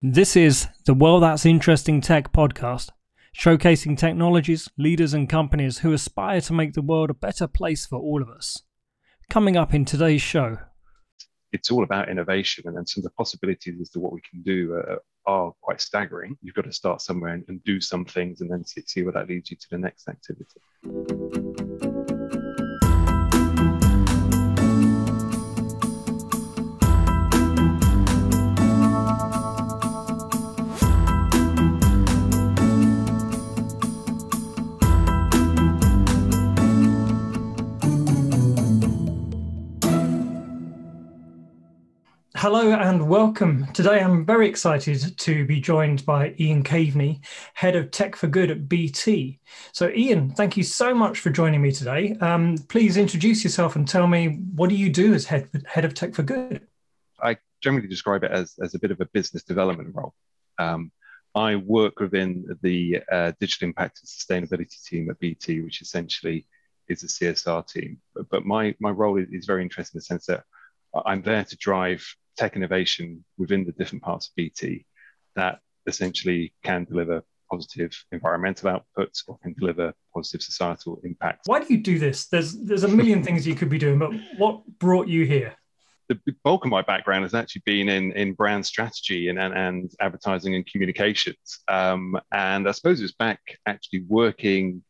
This is the Well That's Interesting Tech podcast, showcasing technologies, leaders, and companies who aspire to make the world a better place for all of us. Coming up in today's show. It's all about innovation, and then some of the possibilities as to what we can do uh, are quite staggering. You've got to start somewhere and, and do some things and then see, see where that leads you to the next activity. Hello and welcome. Today I'm very excited to be joined by Ian Caveney, Head of Tech for Good at BT. So, Ian, thank you so much for joining me today. Um, please introduce yourself and tell me what do you do as Head, head of Tech for Good? I generally describe it as, as a bit of a business development role. Um, I work within the uh, digital impact and sustainability team at BT, which essentially is a CSR team. But, but my, my role is, is very interesting in the sense that I'm there to drive tech innovation within the different parts of BT that essentially can deliver positive environmental outputs or can deliver positive societal impact. Why do you do this? There's there's a million things you could be doing, but what brought you here? The bulk of my background has actually been in, in brand strategy and, and, and advertising and communications. Um, and I suppose it was back actually working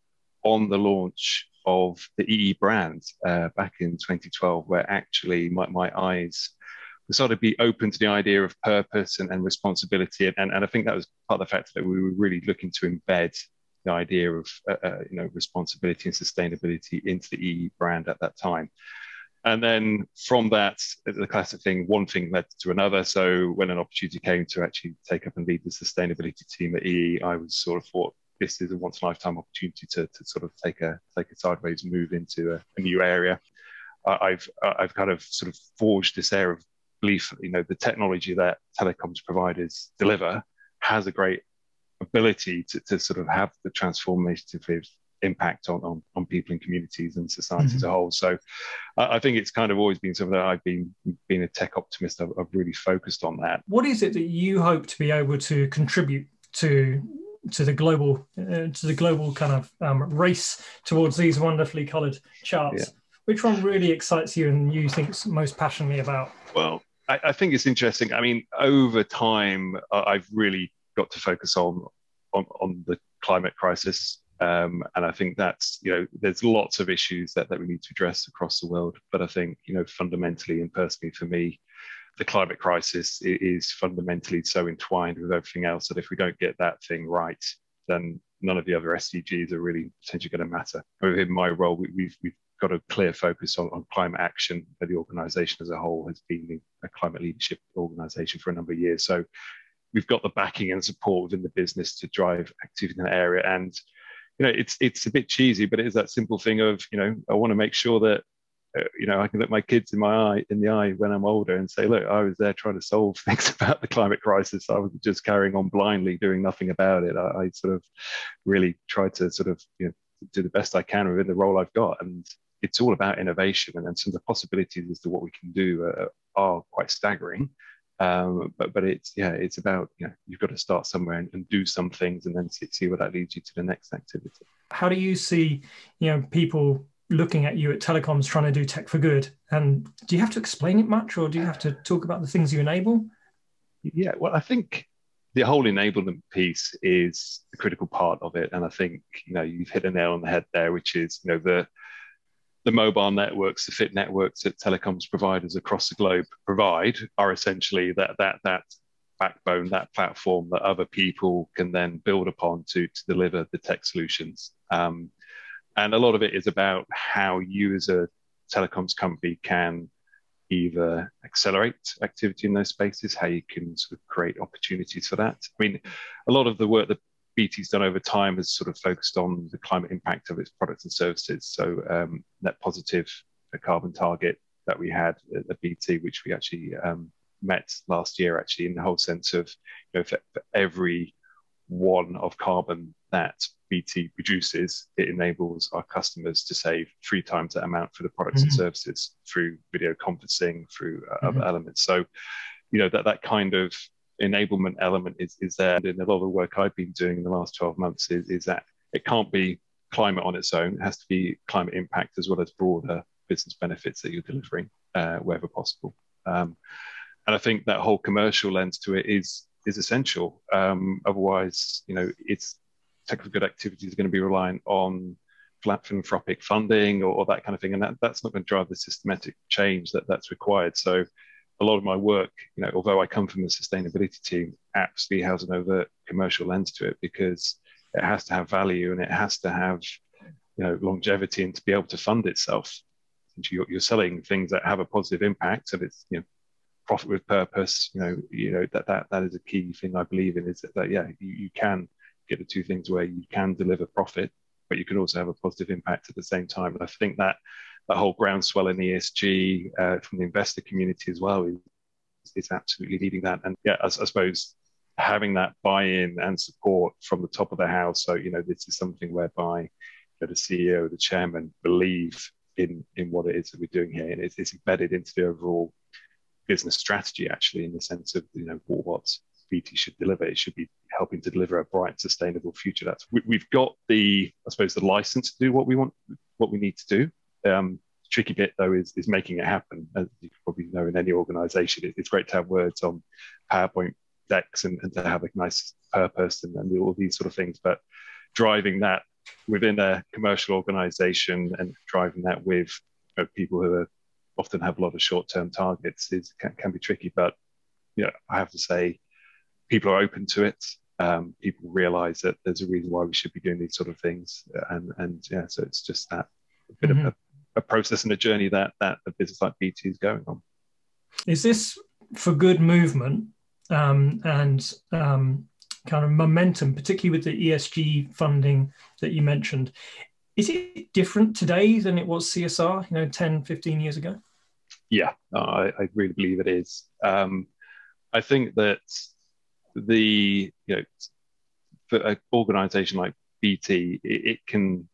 on the launch of the EE brand uh, back in 2012, where actually my, my eyes sort of be open to the idea of purpose and, and responsibility. And, and I think that was part of the fact that we were really looking to embed the idea of uh, uh, you know responsibility and sustainability into the EE brand at that time. And then from that, the classic thing, one thing led to another. So when an opportunity came to actually take up and lead the sustainability team at EE, I was sort of thought this is a once in a lifetime opportunity to, to sort of take a take a sideways move into a, a new area. I've I've kind of sort of forged this air of belief, you know, the technology that telecoms providers deliver has a great ability to, to sort of have the transformative impact on, on, on people and communities and society mm-hmm. as a whole. So I, I, think it's kind of always been something that I've been being a tech optimist. I've, I've really focused on that. What is it that you hope to be able to contribute to to the global uh, to the global kind of um, race towards these wonderfully coloured charts? Yeah. Which one really excites you and you think most passionately about? Well, I, I, think it's interesting. I mean, over time, I've really got to focus on on, on the climate crisis. Um, and I think that's, you know, there's lots of issues that, that we need to address across the world. But I think, you know, fundamentally and personally for me, the climate crisis is fundamentally so entwined with everything else that if we don't get that thing right, then none of the other SDGs are really potentially going to matter. Within my role, we, we've, we've got a clear focus on, on climate action. The organization as a whole has been a climate leadership organization for a number of years. So we've got the backing and support within the business to drive activity in that area. And you know, it's it's a bit cheesy, but it is that simple thing of you know, I want to make sure that uh, you know I can look my kids in my eye in the eye when I'm older and say, look, I was there trying to solve things about the climate crisis. I was just carrying on blindly, doing nothing about it. I, I sort of really tried to sort of you know do the best I can within the role I've got, and it's all about innovation, and, and some of the possibilities as to what we can do uh, are quite staggering. Um, but but it's yeah, it's about you know you've got to start somewhere and, and do some things, and then see, see where that leads you to the next activity. How do you see you know people looking at you at telecoms trying to do tech for good? And do you have to explain it much, or do you have to talk about the things you enable? Yeah, well, I think the whole enablement piece is the critical part of it, and I think you know you've hit a nail on the head there, which is you know the the mobile networks, the fixed networks that telecoms providers across the globe provide are essentially that that that backbone, that platform that other people can then build upon to, to deliver the tech solutions. Um, and a lot of it is about how you as a telecoms company can either accelerate activity in those spaces, how you can sort of create opportunities for that. I mean, a lot of the work that BT's done over time has sort of focused on the climate impact of its products and services. So um, net positive a carbon target that we had at, BT, which we actually um, met last year, actually, in the whole sense of, you know, for, for every one of carbon that BT produces, it enables our customers to save three times that amount for the products mm-hmm. and services through video conferencing, through uh, mm-hmm. other elements. So, you know, that that kind of enablement element is, is there. And a lot of the work I've been doing in the last 12 months is, is that it can't be climate on its own. It has to be climate impact as well as broader business benefits that you're delivering uh, wherever possible. Um, and I think that whole commercial lens to it is is essential. Um, otherwise, you know, it's technical good activities are going to be reliant on philanthropic funding or, or, that kind of thing, and that, that's not going to drive the systematic change that that's required. So, a lot of my work, you know, although I come from the sustainability team, actually has an overt commercial lens to it because it has to have value and it has to have, you know, longevity and to be able to fund itself. You're, you're selling things that have a positive impact, so it's you know profit with purpose. You know, you know that that that is a key thing I believe in. Is that, that yeah, you, you can get the two things where you can deliver profit, but you can also have a positive impact at the same time. And I think that that whole groundswell in ESG uh, from the investor community as well is, is absolutely leading that. And yeah, I, I suppose having that buy-in and support from the top of the house. So you know, this is something whereby you know, the CEO, the chairman believe in in what it is that we're doing here, and it's, it's embedded into the overall business strategy. Actually, in the sense of you know what BT should deliver. It should be helping to deliver a bright, sustainable future. That's we, have got the, I suppose, the license to do what we want, what we need to do. Um, tricky bit though is, is making it happen. As you probably know, in any organisation, it, it's great to have words on PowerPoint decks and, and to have a nice purpose and, and all these sort of things, but driving that within a commercial organisation and driving that with you know, people who are, often have a lot of short-term targets is can, can be tricky. But you know, I have to say people are open to it. Um, people realize that there's a reason why we should be doing these sort of things, and and yeah, so it's just that bit mm-hmm. of a, process and a journey that that a business like BT is going on. Is this for good movement um, and um, kind of momentum, particularly with the ESG funding that you mentioned? Is it different today than it was CSR, you know, 10, 15 years ago? Yeah, I, I really believe it is. Um, I think that the you know for an organization like BT, it, it, can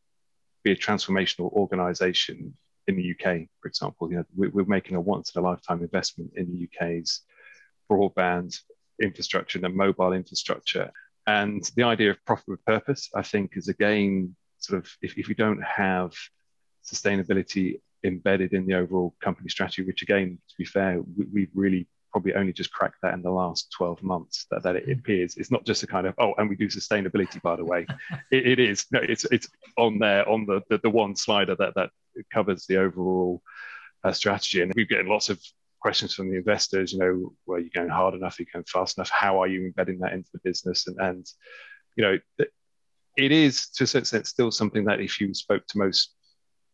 be a transformational organization in the UK, for example. You know, we, we're making a once in a lifetime investment in the UK's broadband infrastructure and mobile infrastructure. And the idea of profit with purpose, I think, is again sort of if, if we don't have sustainability embedded in the overall company strategy, which again, to be fair, we, we've really probably only just cracked that in the last 12 months that, that it mm. appears. It's not just a kind of oh and we do sustainability by the way. It, it is. No it's it's on there on the the, the one slider that that covers the overall uh, strategy. And we're getting lots of questions from the investors you know were you're going hard enough? Are you going fast enough? How are you embedding that into the business? And and you know it is to a certain extent still something that if you spoke to most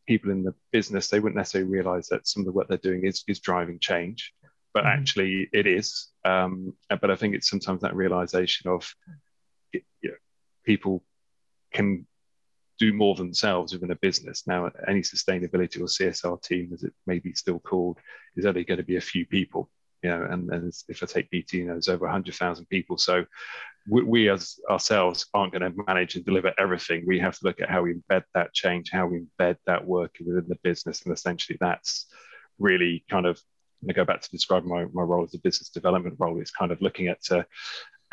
people in the business they wouldn't necessarily realize that some of the work they're doing is is driving change but mm-hmm. actually it is. Um, but I think it's sometimes that realization of you know, people can do more themselves within a business. Now, any sustainability or CSR team, as it may be still called, is only going to be a few people. You know, and, and if I take BT, you know, there's over 100,000 people. So we, we, as ourselves aren't going to manage and deliver everything. We have to look at how we embed that change, how we embed that work within the business. And essentially that's really kind of I go back to describe my, my role as a business development role, is kind of looking at uh,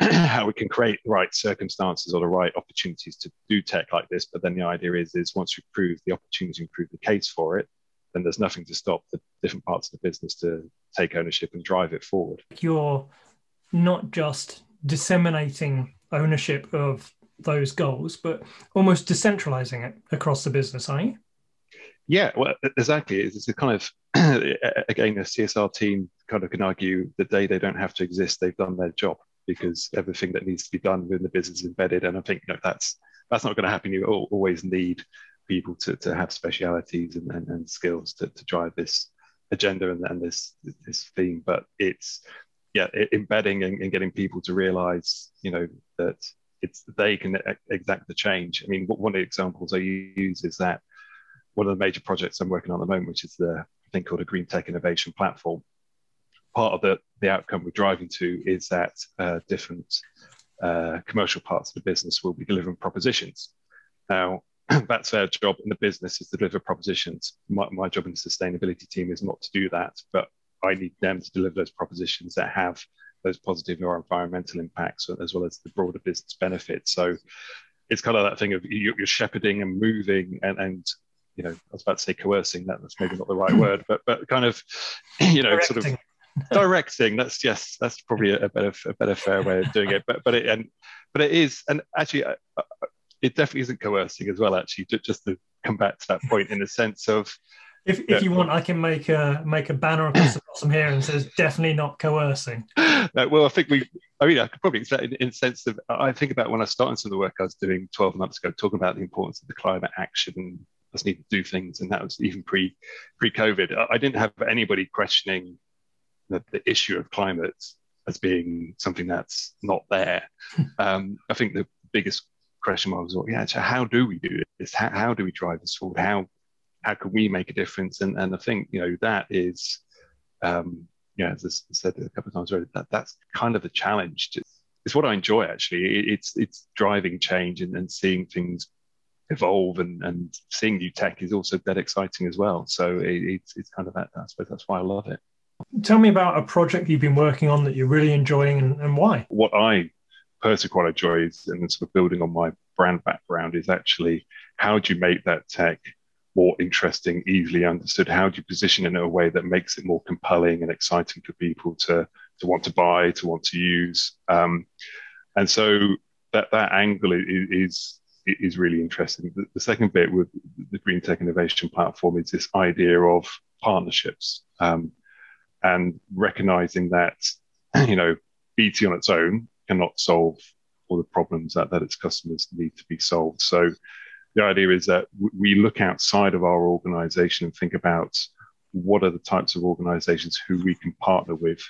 how we can create the right circumstances or the right opportunities to do tech like this. But then the idea is, is once you prove the opportunity and prove the case for it, then there's nothing to stop the different parts of the business to take ownership and drive it forward. You're not just disseminating ownership of those goals, but almost decentralizing it across the business, are you? Yeah, well, exactly. It's a kind of again a CSR team kind of can argue the day they don't have to exist, they've done their job because everything that needs to be done within the business is embedded. And I think you know, that's that's not going to happen. You always need people to, to have specialities and, and, and skills to, to drive this agenda and, and this this theme. But it's yeah, embedding and, and getting people to realize, you know, that it's they can exact the change. I mean, one of the examples I use is that one of the major projects I'm working on at the moment, which is the thing called a green tech innovation platform. Part of the, the outcome we're driving to is that uh, different uh, commercial parts of the business will be delivering propositions. Now, that's their job in the business is to deliver propositions. My, my job in the sustainability team is not to do that, but I need them to deliver those propositions that have those positive or environmental impacts as well as the broader business benefits. So it's kind of that thing of you're shepherding and moving and, and you know, I was about to say coercing. That, that's maybe not the right word, but but kind of, you know, directing. sort of directing. That's yes, that's probably a, better a better fair way of doing it. But but it and but it is, and actually, uh, uh, it definitely isn't coercing as well. Actually, just to come back to that point in the sense of. If, if you want, I can make a make a banner across the bottom here and says definitely not coercing. No, well, I think we. I mean, I could probably say in, in sense of I think about when I started some of the work I was doing 12 months ago, talking about the importance of the climate action us need to do things, and that was even pre pre COVID. I didn't have anybody questioning the, the issue of climate as being something that's not there. um, I think the biggest question mark was, well, yeah, so how do we do this? How, how do we drive this forward? How how can we make a difference? And and I think you know that is, um, yeah, as I said a couple of times already, that that's kind of the challenge. It's, it's what I enjoy actually. It's it's driving change and, and seeing things evolve and, and seeing new tech is also dead exciting as well. So it, it's, it's kind of that, I suppose that's why I love it. Tell me about a project you've been working on that you're really enjoying and, and why. What I personally quite enjoy is, and sort of building on my brand background, is actually how do you make that tech more interesting, easily understood? How do you position it in a way that makes it more compelling and exciting for people to, to want to buy, to want to use? Um, and so that, that angle is, is is really interesting. The, the, second bit with the Green Tech Innovation Platform is this idea of partnerships um, and recognizing that, you know, BT on its own cannot solve all the problems that, that its customers need to be solved. So the idea is that we look outside of our organization and think about what are the types of organizations who we can partner with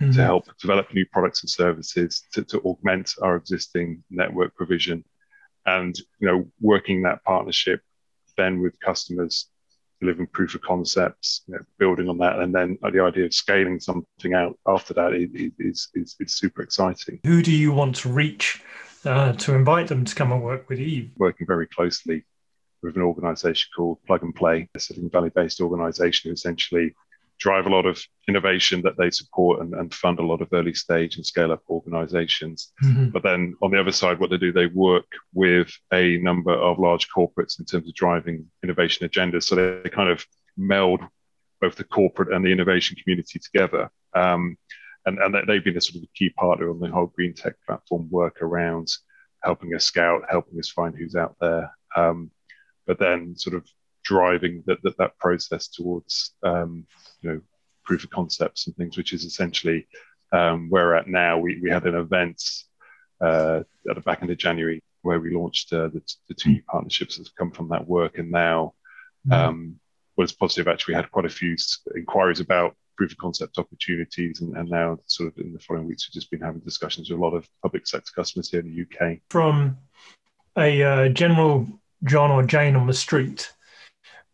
mm-hmm. to help develop new products and services to, to augment our existing network provision and you know working that partnership then with customers delivering proof of concepts you know, building on that. And then the idea of scaling something out after that is is, is super exciting. Who do you want to reach uh, to invite them to come and work with you working very closely with an organization called plug and play. A silicon valley based organization who essentially drive a lot of innovation that they support and, and fund a lot of early stage and scale up organizations. Mm-hmm. But then on the other side, what they do, they work with a number of large corporates in terms of driving innovation agendas. So they kind of meld both the corporate and the innovation community together. Um, and, and they've been a sort of a key partner on the whole green tech platform work around helping us scout, helping us find who's out there. Um, but then sort of driving that that, that process towards um, you know proof of concepts and things, which is essentially um, where we're at now. We, we had an event uh, at the back end of January where we launched uh, the, the two new partnerships that have come from that work, and now mm-hmm. um, was positive. Actually, we had quite a few inquiries about proof of concept opportunities, and, and now sort of in the following weeks we've just been having discussions with a lot of public sector customers here in the UK. From a uh, general John or Jane on the street,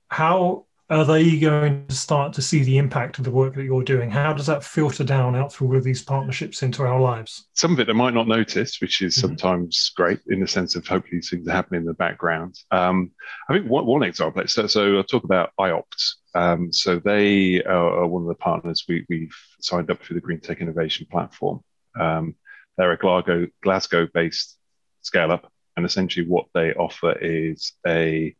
how are they going to start to see the impact of the work that you're doing? How does that filter down out through all of these partnerships into our lives? Some of it they might not notice, which is mm-hmm. sometimes great in the sense of hopefully things are happening in the background. Um, I think one, one example, so, so I'll talk about IOPT. Um, so they are one of the partners we, have signed up through the Green Tech Innovation Platform. Um, they're a Glasgow, Glasgow-based scale-up, and essentially what they offer is a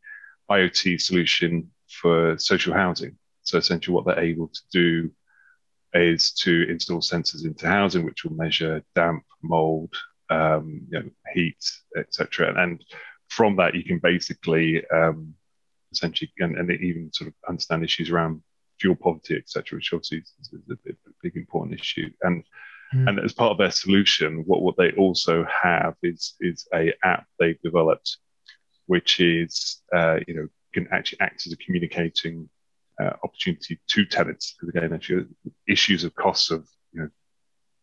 IoT solution for social housing. So essentially, what they're able to do is to install sensors into housing, which will measure damp, mold, um, you know, heat, etc. And from that, you can basically um, essentially and, and, even sort of understand issues around fuel poverty, etc., which obviously is, is a, big, big important issue. And mm. and as part of their solution, what what they also have is is a app they've developed, which is uh, you know can actually act as a communicating uh, opportunity to tenants. Because again, if you issues of costs of you know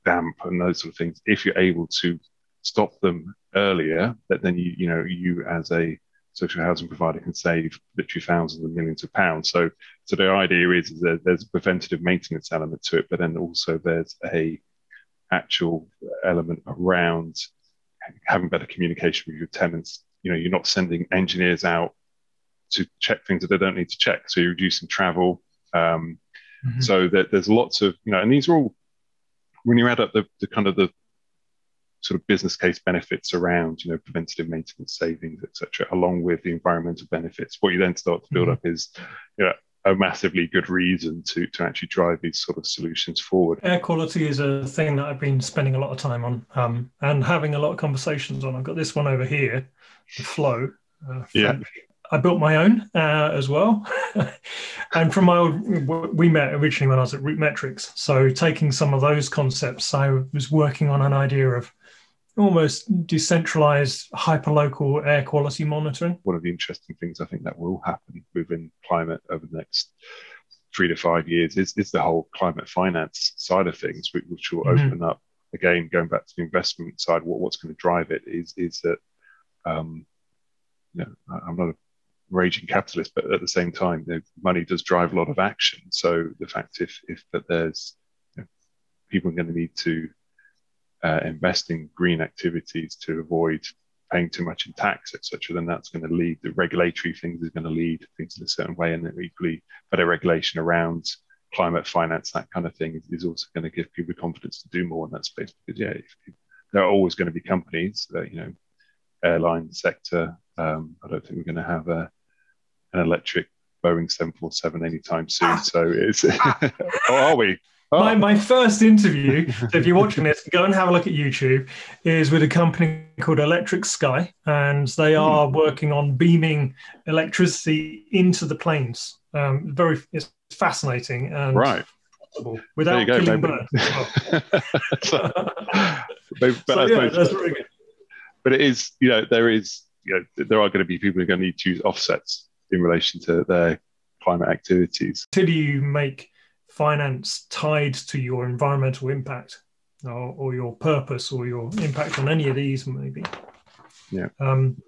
damp and those sort of things, if you're able to stop them earlier, that then you you know you as a social housing provider can save literally thousands and millions of pounds. So so the idea is, is that there's a preventative maintenance element to it, but then also there's a actual element around having better communication with your tenants. You know, you're not sending engineers out to check things that they don't need to check. So you're reducing travel. Um, mm-hmm. So that there's lots of, you know, and these are all when you add up the, the kind of the sort of business case benefits around you know preventative maintenance savings etc along with the environmental benefits what you then start to build mm-hmm. up is you know a massively good reason to to actually drive these sort of solutions forward. Air quality is a thing that I've been spending a lot of time on um, and having a lot of conversations on. I've got this one over here, the Flow. Uh, yeah. I built my own uh, as well, and from my old, we met originally when I was at RootMetrics. So taking some of those concepts, I was working on an idea of almost decentralized hyperlocal air quality monitoring. One of the interesting things I think that will happen within climate over the next three to five years is, is the whole climate finance side of things, which, which will mm-hmm. open up again, going back to the investment side, what, what's going to drive it is is that um, you know, I'm not a raging capitalist, but at the same time, you know, money does drive a lot of action. So the fact if if that there's you know, people are going to need to uh, invest in green activities to avoid paying too much in tax, etc., then that's going to lead the regulatory things is going to lead things in a certain way, and then equally better regulation around climate finance, that kind of thing, is also going to give people confidence to do more in that space. Because yeah, if, if, there are always going to be companies that you know, airline sector. Um, I don't think we're going to have a an electric Boeing 747 anytime soon. So it's, or are we? Oh. My, my first interview, so if you're watching this, go and have a look at YouTube, is with a company called Electric Sky, and they hmm. are working on beaming electricity into the planes. Um, very, it's fascinating and right without go, killing birds. so, but, so, yeah, that's very good. But it is, you know, there is, you know, there are going to be people who are going to need to use offsets in relation to their climate activities. Until you make finance tied to your environmental impact or, or your purpose or your impact on any of these, maybe. Yeah. Um,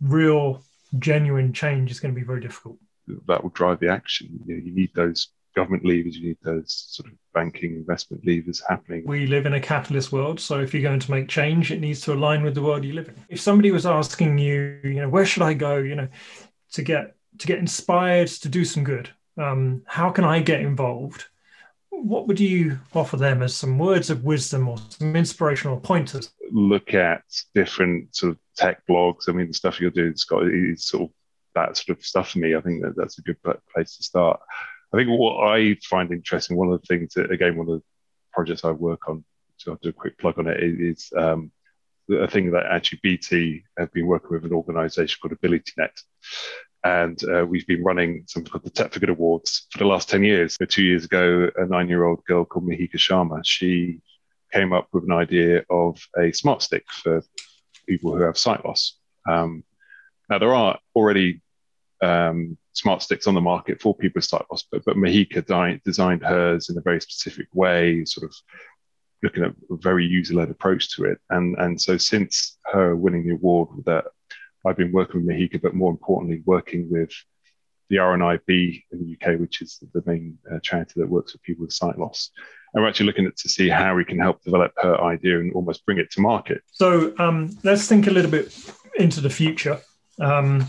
real, genuine change is going to be very difficult. That will drive the action. You, know, you need those government levers, you need those sort of banking investment levers happening. We live in a capitalist world, so if you're going to make change, it needs to align with the world you live in. If somebody was asking you, you know, where should I go, you know, to get to get inspired to do some good, um, how can I get involved? What would you offer them as some words of wisdom or some inspirational pointers? Look at different sort of tech blogs. I mean, the stuff you're doing, Scott, is sort of that sort of stuff for me. I think that that's a good place to start. I think what I find interesting, one of the things that, again, one of the projects I work on, so I'll do a quick plug on it, is um, a thing that actually BT have been working with an organization called AbilityNet and uh, we've been running something called the Tech for Good Awards for the last 10 years. So two years ago, a nine year old girl called Mahika Sharma, she came up with an idea of a smart stick for people who have sight loss. Um, now, there are already um, smart sticks on the market for people with sight loss, but, but Mahika di- designed hers in a very specific way, sort of looking at a very user led approach to it. And, and so, since her winning the award with that I've been working with Mahika, but more importantly, working with the RNIB in the UK, which is the main uh, charity that works with people with sight loss. And we're actually looking at to see how we can help develop her idea and almost bring it to market. So um, let's think a little bit into the future. Um,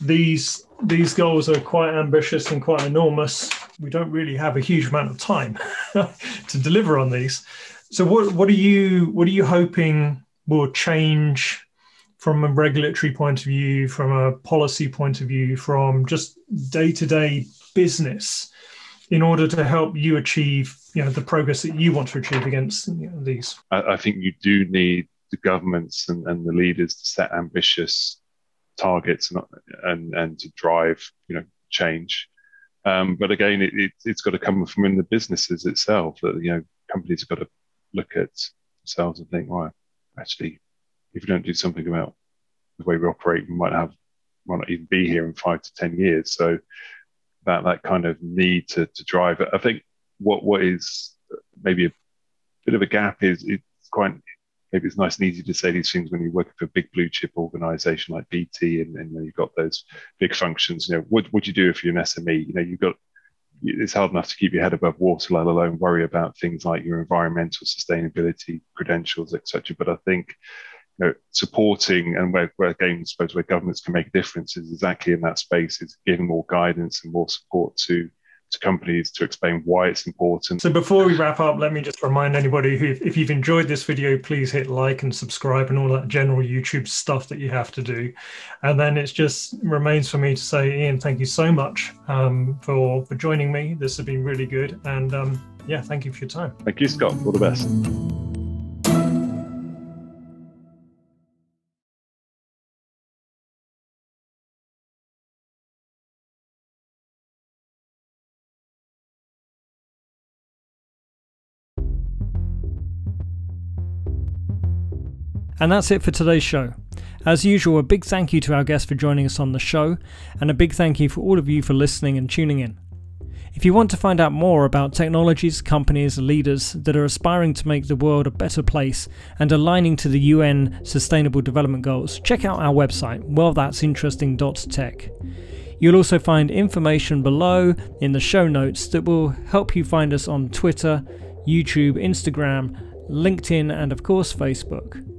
these these goals are quite ambitious and quite enormous. We don't really have a huge amount of time to deliver on these. So what what are you what are you hoping will change from a regulatory point of view, from a policy point of view, from just day to day business, in order to help you achieve you know the progress that you want to achieve against you know, these? I, I, think you do need the governments and, and the leaders to set ambitious targets and and, and to drive you know change. Um, but again, it, it, has got to come from in the businesses itself. That you know companies have got to look at themselves and think, well, actually, if we don't do something about the way we operate, we might have might not even be here in five to ten years. So that that kind of need to to drive it. I think what what is maybe a bit of a gap is it's quite maybe it's nice and easy to say these things when you're working for a big blue chip organization like BT and, and you've got those big functions. You know, what would you do if you're an SME? You know, you've got it's hard enough to keep your head above water, let alone worry about things like your environmental sustainability credentials, etc. But I think you know, supporting and where, where again, I suppose where governments can make a difference is exactly in that space is giving more guidance and more support to to companies to explain why it's important. So before we wrap up, let me just remind anybody who, if you've enjoyed this video, please hit like and subscribe and all that general YouTube stuff that you have to do. And then it just remains for me to say, Ian, thank you so much um, for for joining me. This has been really good, and um, yeah, thank you for your time. Thank you, Scott. All the best. And that's it for today's show. As usual, a big thank you to our guests for joining us on the show, and a big thank you for all of you for listening and tuning in. If you want to find out more about technologies, companies, leaders that are aspiring to make the world a better place and aligning to the UN Sustainable Development Goals, check out our website, wellthat'sinteresting.tech. You'll also find information below in the show notes that will help you find us on Twitter, YouTube, Instagram, LinkedIn, and of course, Facebook.